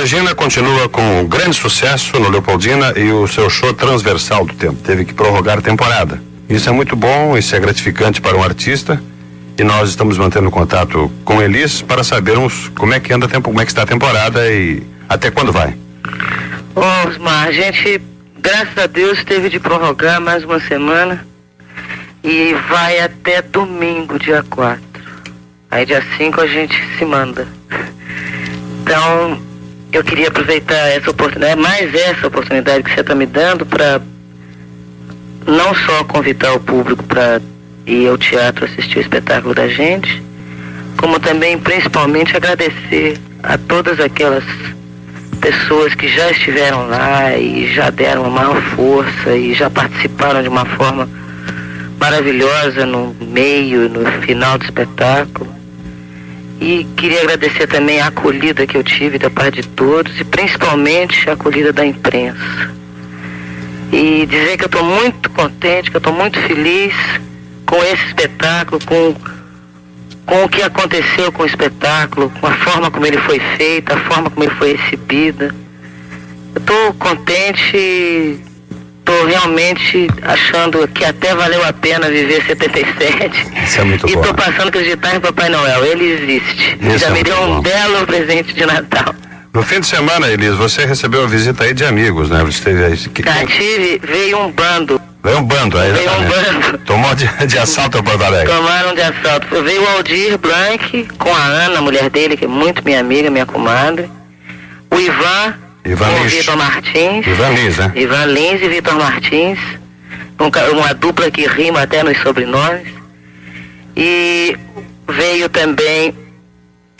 Regina continua com grande sucesso no Leopoldina e o seu show transversal do tempo. Teve que prorrogar a temporada. Isso é muito bom, isso é gratificante para um artista. E nós estamos mantendo contato com Elis para sabermos como é que anda tempo, como é que está a temporada e até quando vai. Osmar, a gente, graças a Deus, teve de prorrogar mais uma semana e vai até domingo, dia 4. Aí dia 5 a gente se manda. Então, eu queria aproveitar essa oportunidade, mais essa oportunidade que você está me dando para não só convidar o público para ir ao teatro assistir o espetáculo da gente, como também principalmente agradecer a todas aquelas pessoas que já estiveram lá e já deram a maior força e já participaram de uma forma maravilhosa no meio, no final do espetáculo. E queria agradecer também a acolhida que eu tive da parte de todos e principalmente a acolhida da imprensa. E dizer que eu estou muito contente, que eu estou muito feliz com esse espetáculo, com, com o que aconteceu com o espetáculo, com a forma como ele foi feito, a forma como ele foi recebido. Eu estou contente estou realmente achando que até valeu a pena viver 77. Isso é muito e bom. estou passando a acreditar em Papai Noel. Ele existe. Isso Já é me deu um bom. belo presente de Natal. No fim de semana, Elis, você recebeu a visita aí de amigos, né? Você teve aí. Que, Já tive, veio um bando. veio um bando aí, Veio um bando. Tomou de, de assalto a Porto Alegre. Tomaram de assalto. Veio o Aldir Blanc com a Ana, a mulher dele, que é muito minha amiga, minha comadre. O Ivan, Ivan com Lins. Vitor Martins. Ivan Lins, né? Ivan Lins e Vitor Martins. Um uma dupla que rima até nos sobrenomes. E veio também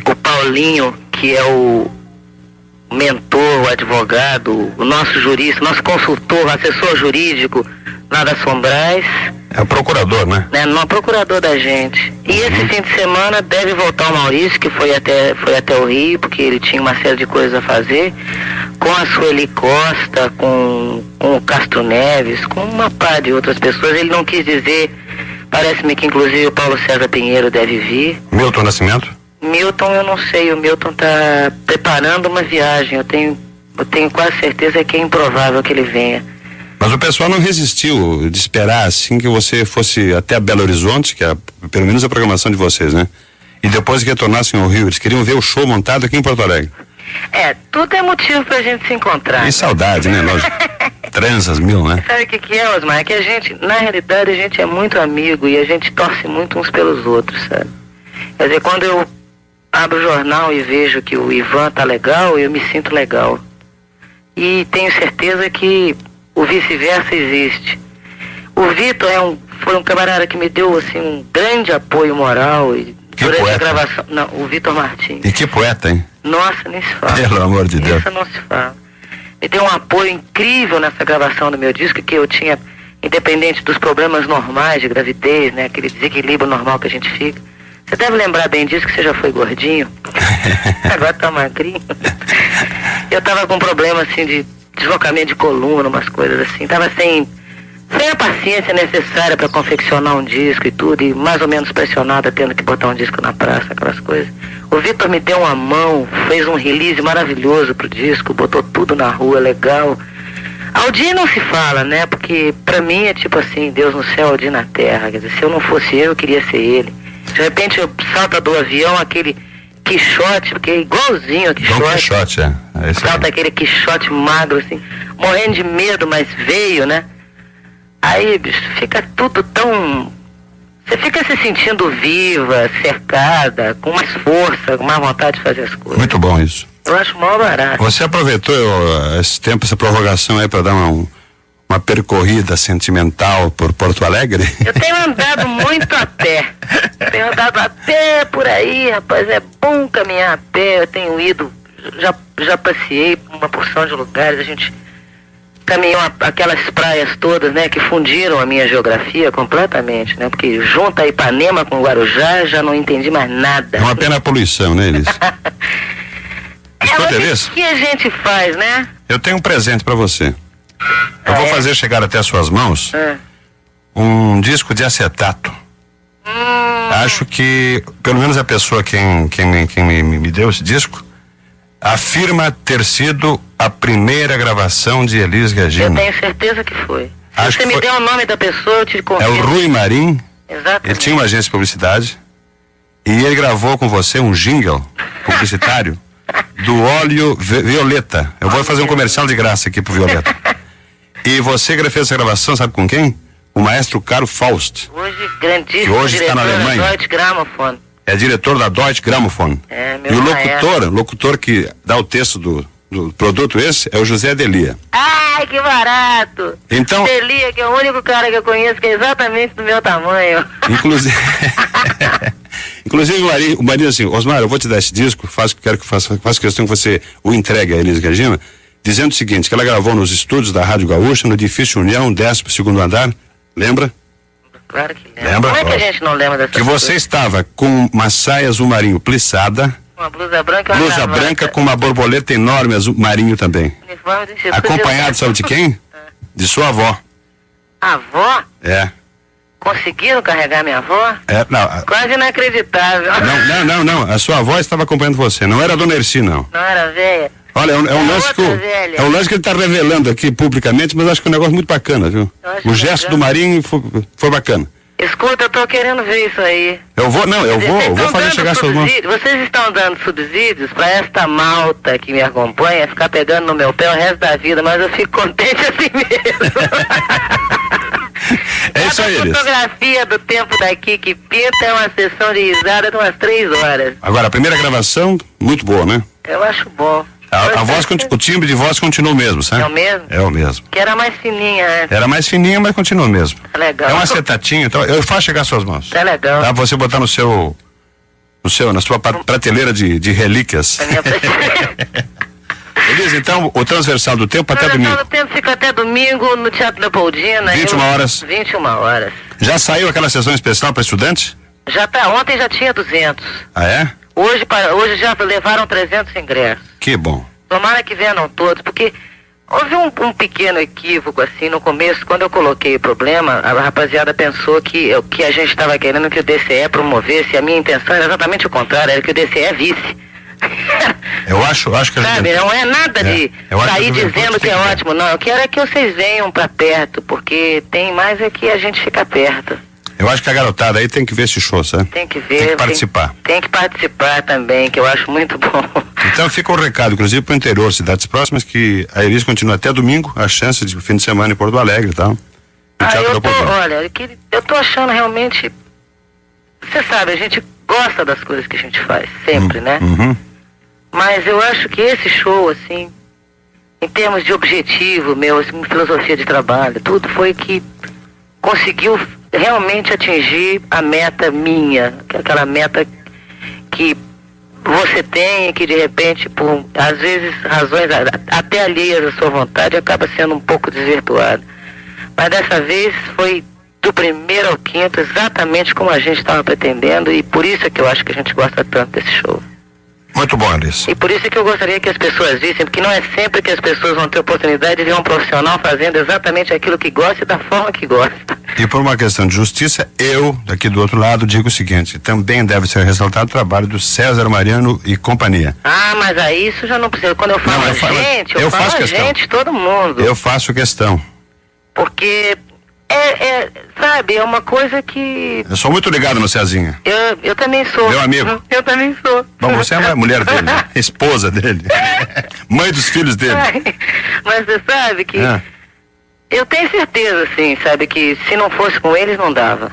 o Paulinho, que é o mentor, o advogado, o nosso jurista, nosso consultor, assessor jurídico lá da Sombrais, É o procurador, né? né, no procurador da gente. E esse fim de semana deve voltar o Maurício, que foi até, foi até o Rio, porque ele tinha uma série de coisas a fazer, com a Sueli Costa, com, com o Castro Neves, com uma par de outras pessoas. Ele não quis dizer, parece-me que inclusive o Paulo César Pinheiro deve vir. Milton Nascimento? Milton, eu não sei, o Milton está preparando uma viagem, eu tenho, eu tenho quase certeza que é improvável que ele venha. Mas o pessoal não resistiu de esperar assim que você fosse até Belo Horizonte, que é pelo menos a programação de vocês, né? E depois que retornassem ao Rio, eles queriam ver o show montado aqui em Porto Alegre. É, tudo é motivo pra gente se encontrar. E saudade, né? Lógico. Transas mil, né? Sabe o que, que é, Osmar? É que a gente, na realidade, a gente é muito amigo e a gente torce muito uns pelos outros, sabe? Quer dizer, quando eu abro o jornal e vejo que o Ivan tá legal, eu me sinto legal. E tenho certeza que o vice-versa existe. O Vitor é um, foi um camarada que me deu assim um grande apoio moral e Que durante a poeta. gravação. Não, o Vitor Martins. E que poeta, hein? Nossa, nem se fala. Pelo amor de Deus. Isso não se fala. Me deu um apoio incrível nessa gravação do meu disco, que eu tinha, independente dos problemas normais de gravidez, né? Aquele desequilíbrio normal que a gente fica. Você deve lembrar bem disso, que você já foi gordinho. Agora tá magrinho. Eu tava com problema, assim, de deslocamento de coluna, umas coisas assim. Tava sem, sem a paciência necessária para confeccionar um disco e tudo, e mais ou menos pressionada, tendo que botar um disco na praça, aquelas coisas. O Vitor me deu uma mão, fez um release maravilhoso pro disco, botou tudo na rua, legal. Aldir não se fala, né? Porque pra mim é tipo assim, Deus no céu, Aldir na terra. Quer dizer, se eu não fosse eu, eu queria ser ele. De repente eu salta do avião aquele Quixote, porque é igualzinho a Dom Quixote. Quixote, é. é aí. Salta aquele Quixote magro, assim, morrendo de medo, mas veio, né? Aí, bicho, fica tudo tão. Você fica se sentindo viva, cercada, com mais força, com mais vontade de fazer as coisas. Muito bom isso. Eu acho maior barato. Você aproveitou ó, esse tempo, essa prorrogação aí para dar uma, uma percorrida sentimental por Porto Alegre? Eu tenho andado muito a pé. Tenho andado a pé por aí, rapaz. É bom caminhar a pé. Eu tenho ido, já, já passeei por uma porção de lugares. A gente caminhou aquelas praias todas, né? Que fundiram a minha geografia completamente, né? Porque junta Ipanema com Guarujá, já não entendi mais nada. É uma pena a poluição, né, Elis? É o que a gente faz, né? Eu tenho um presente para você. Eu vou Ah, é? fazer chegar até suas mãos Ah. um disco de acetato. Hum, Acho que, pelo menos a pessoa quem, quem, me- quem me, me deu esse disco, afirma ter sido a primeira gravação de Elis Regina. Eu tenho certeza que foi. Acho você que me foi- der o nome da pessoa, eu te É confirmo. o Rui Marim, Exatamente. ele tinha uma agência de publicidade e ele gravou com você um jingle publicitário do óleo vi- Violeta. Eu vou fazer um comercial de graça aqui pro Violeta. E você fez essa gravação, sabe com quem? O maestro Caro Faust. Hoje, grandíssimo Que hoje está na diretor da Alemanha. Deutsche Grammophon. É diretor da Deutsche Grammophon. É, meu E o maestro. locutor, locutor que dá o texto do, do produto esse é o José Delia. Ai, que barato! Então, Delia, que é o único cara que eu conheço que é exatamente do meu tamanho. inclusive. inclusive o Marinho, o Marinho assim, Osmar, eu vou te dar esse disco, faço, quero que faça, faço questão que você o entregue a Elise Regina, dizendo o seguinte, que ela gravou nos estúdios da Rádio Gaúcha, no edifício União, 12 segundo andar, lembra? Claro que lembra. Lembra? Como é que a gente não lembra dessa Que você estava com uma saia azul marinho plissada, Uma blusa branca uma blusa branca com uma borboleta enorme azul marinho também. Acompanhado, sabe de quem? De sua avó. A avó? É. Conseguiram carregar minha avó? é não, a- Quase inacreditável. não, não, não, não. A sua avó estava acompanhando você. Não era a dona Erci, não. Não era velha? Olha, é um, é um É lance que. É um lance que ele está revelando aqui publicamente, mas acho que é um negócio muito bacana, viu? O gesto do Marinho foi, foi bacana. Escuta, eu tô querendo ver isso aí. Eu vou, não, eu vou, eu vou fazer chegar suas mãos. Vocês estão dando subsídios para esta malta que me acompanha ficar pegando no meu pé o resto da vida, mas eu fico contente assim mesmo. É isso aí, Elis. fotografia do tempo daqui que pinta é uma sessão de risada de umas três horas. Agora, a primeira gravação, muito boa, né? Eu acho bom. A, a voz, que- o timbre de voz continua o mesmo, sabe? É o mesmo? É o mesmo. Que era mais fininha antes. Era mais fininha, mas continua o mesmo. Tá legal. É um acetatinho, então eu faço chegar às suas mãos. Tá legal. Tá? Você botar no seu. No seu, na sua prateleira de, de relíquias. Beleza, então o transversal do tempo até domingo. O tempo fica até domingo no Teatro Leopoldina. 21 Eu- horas. 21 horas. Já saiu aquela sessão especial para estudantes? Já tá, ontem já tinha 200. Ah, é? Hoje, para, hoje já levaram 300 ingressos. Que bom. Tomara que venham todos, porque houve um, um pequeno equívoco assim no começo, quando eu coloquei o problema, a rapaziada pensou que, eu- que a gente estava querendo que o DCE promovesse, a minha intenção era exatamente o contrário, era que o DCE visse. Eu acho, acho que a Sabe, gente. não é nada de É, eu sair dizendo que é ótimo, não. Eu quero é que vocês venham para perto, porque tem mais é que a gente fica perto. Eu acho que a garotada aí tem que ver esse show, sabe? Tem que ver. Tem que participar. Tem, que participar também, que eu acho muito bom. Então fica o recado, inclusive para o interior, cidades próximas, que a Elis continua até domingo, a chance de fim de semana em Porto Alegre e tal. No Ah, eu tô, olha, eu que- eu tô achando realmente. Você sabe, a gente gosta das coisas que a gente faz, sempre, né? Uhum. Mas eu acho que esse show, assim, em termos de objetivo meu, assim, filosofia de trabalho, tudo foi que conseguiu realmente atingir a meta minha, é aquela meta que você tem e que de repente, por às vezes razões até alheias à sua vontade, acaba sendo um pouco desvirtuado. Mas dessa vez foi do primeiro ao quinto exatamente como a gente estava pretendendo e por isso é que eu acho que a gente gosta tanto desse show. Muito bom, Elis. E por isso que eu gostaria que as pessoas vissem, porque não é sempre que as pessoas vão ter oportunidade de ver um profissional fazendo exatamente aquilo que gosta e da forma que gosta. E por uma questão de justiça, eu, daqui do outro lado, digo o seguinte: também deve ser ressaltado o trabalho do César Mariano e companhia. Ah, mas aí isso já não precisa. Quando eu falo Não, eu a falo- gente, eu, eu falo faço a questão. gente, todo mundo. Eu faço questão. Porque é, é, sabe, é uma coisa que Eu sou muito ligado no Cezinha. eu, eu também sou. Meu amigo. Eu também sou. Bom, você é a mulher dele, né? esposa dele, mãe dos filhos dele. Mas você sabe que É. eu tenho certeza, assim, sabe, que se não fosse com eles não dava.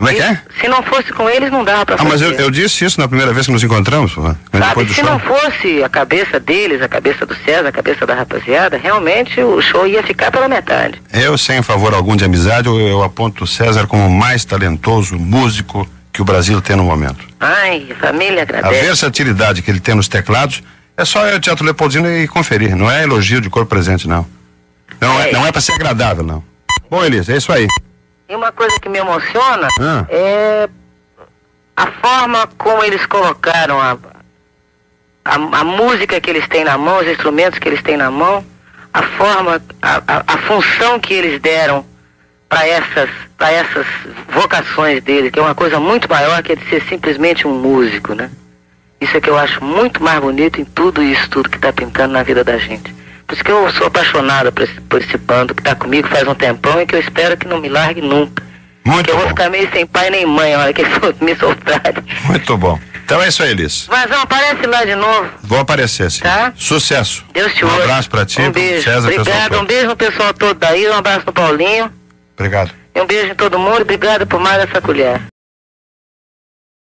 Como é que é? Se não fosse com eles não dava pra Ah, mas eu, fazer. eu disse isso na primeira vez que nos encontramos, depois Sabe, do se show. não fosse a cabeça deles, a cabeça do César, a cabeça da rapaziada, realmente o show ia ficar pela metade. Eu, sem favor algum de amizade, eu, eu aponto o César como o mais talentoso músico que o Brasil tem no momento. Ai, a família A agradece. versatilidade que ele tem nos teclados é só ir ao Teatro Leopoldino e conferir. Não é elogio de corpo presente, não. Não é, É. não é para ser agradável, não. Bom, Elisa, é isso aí. E uma coisa que me emociona Ah. é a forma como eles colocaram a, a, a música que eles têm na mão, os instrumentos que eles têm na mão, a forma, a, a, a função que eles deram para essas, essas vocações deles, que é uma coisa muito maior que é de ser simplesmente um músico, né? Isso é que eu acho muito mais bonito em tudo isso, tudo que está pintando na vida da gente. Por isso que eu sou apaixonada por esse, por esse bando que está comigo faz um tempão e que eu espero que não me largue nunca. Muito eu vou ficar meio sem pai nem mãe a hora que eles me soltarem. Muito bom. Então é isso aí, Liz. Vazão, aparece lá de novo. Vou aparecer, sim. Tá. Sucesso. Deus te Um ouça. abraço pra ti, Um pro beijo. César, Obrigado, um beijo no pessoal todo daí, um abraço no Paulinho. Obrigado. E um beijo em todo mundo. Obrigado por mais essa colher.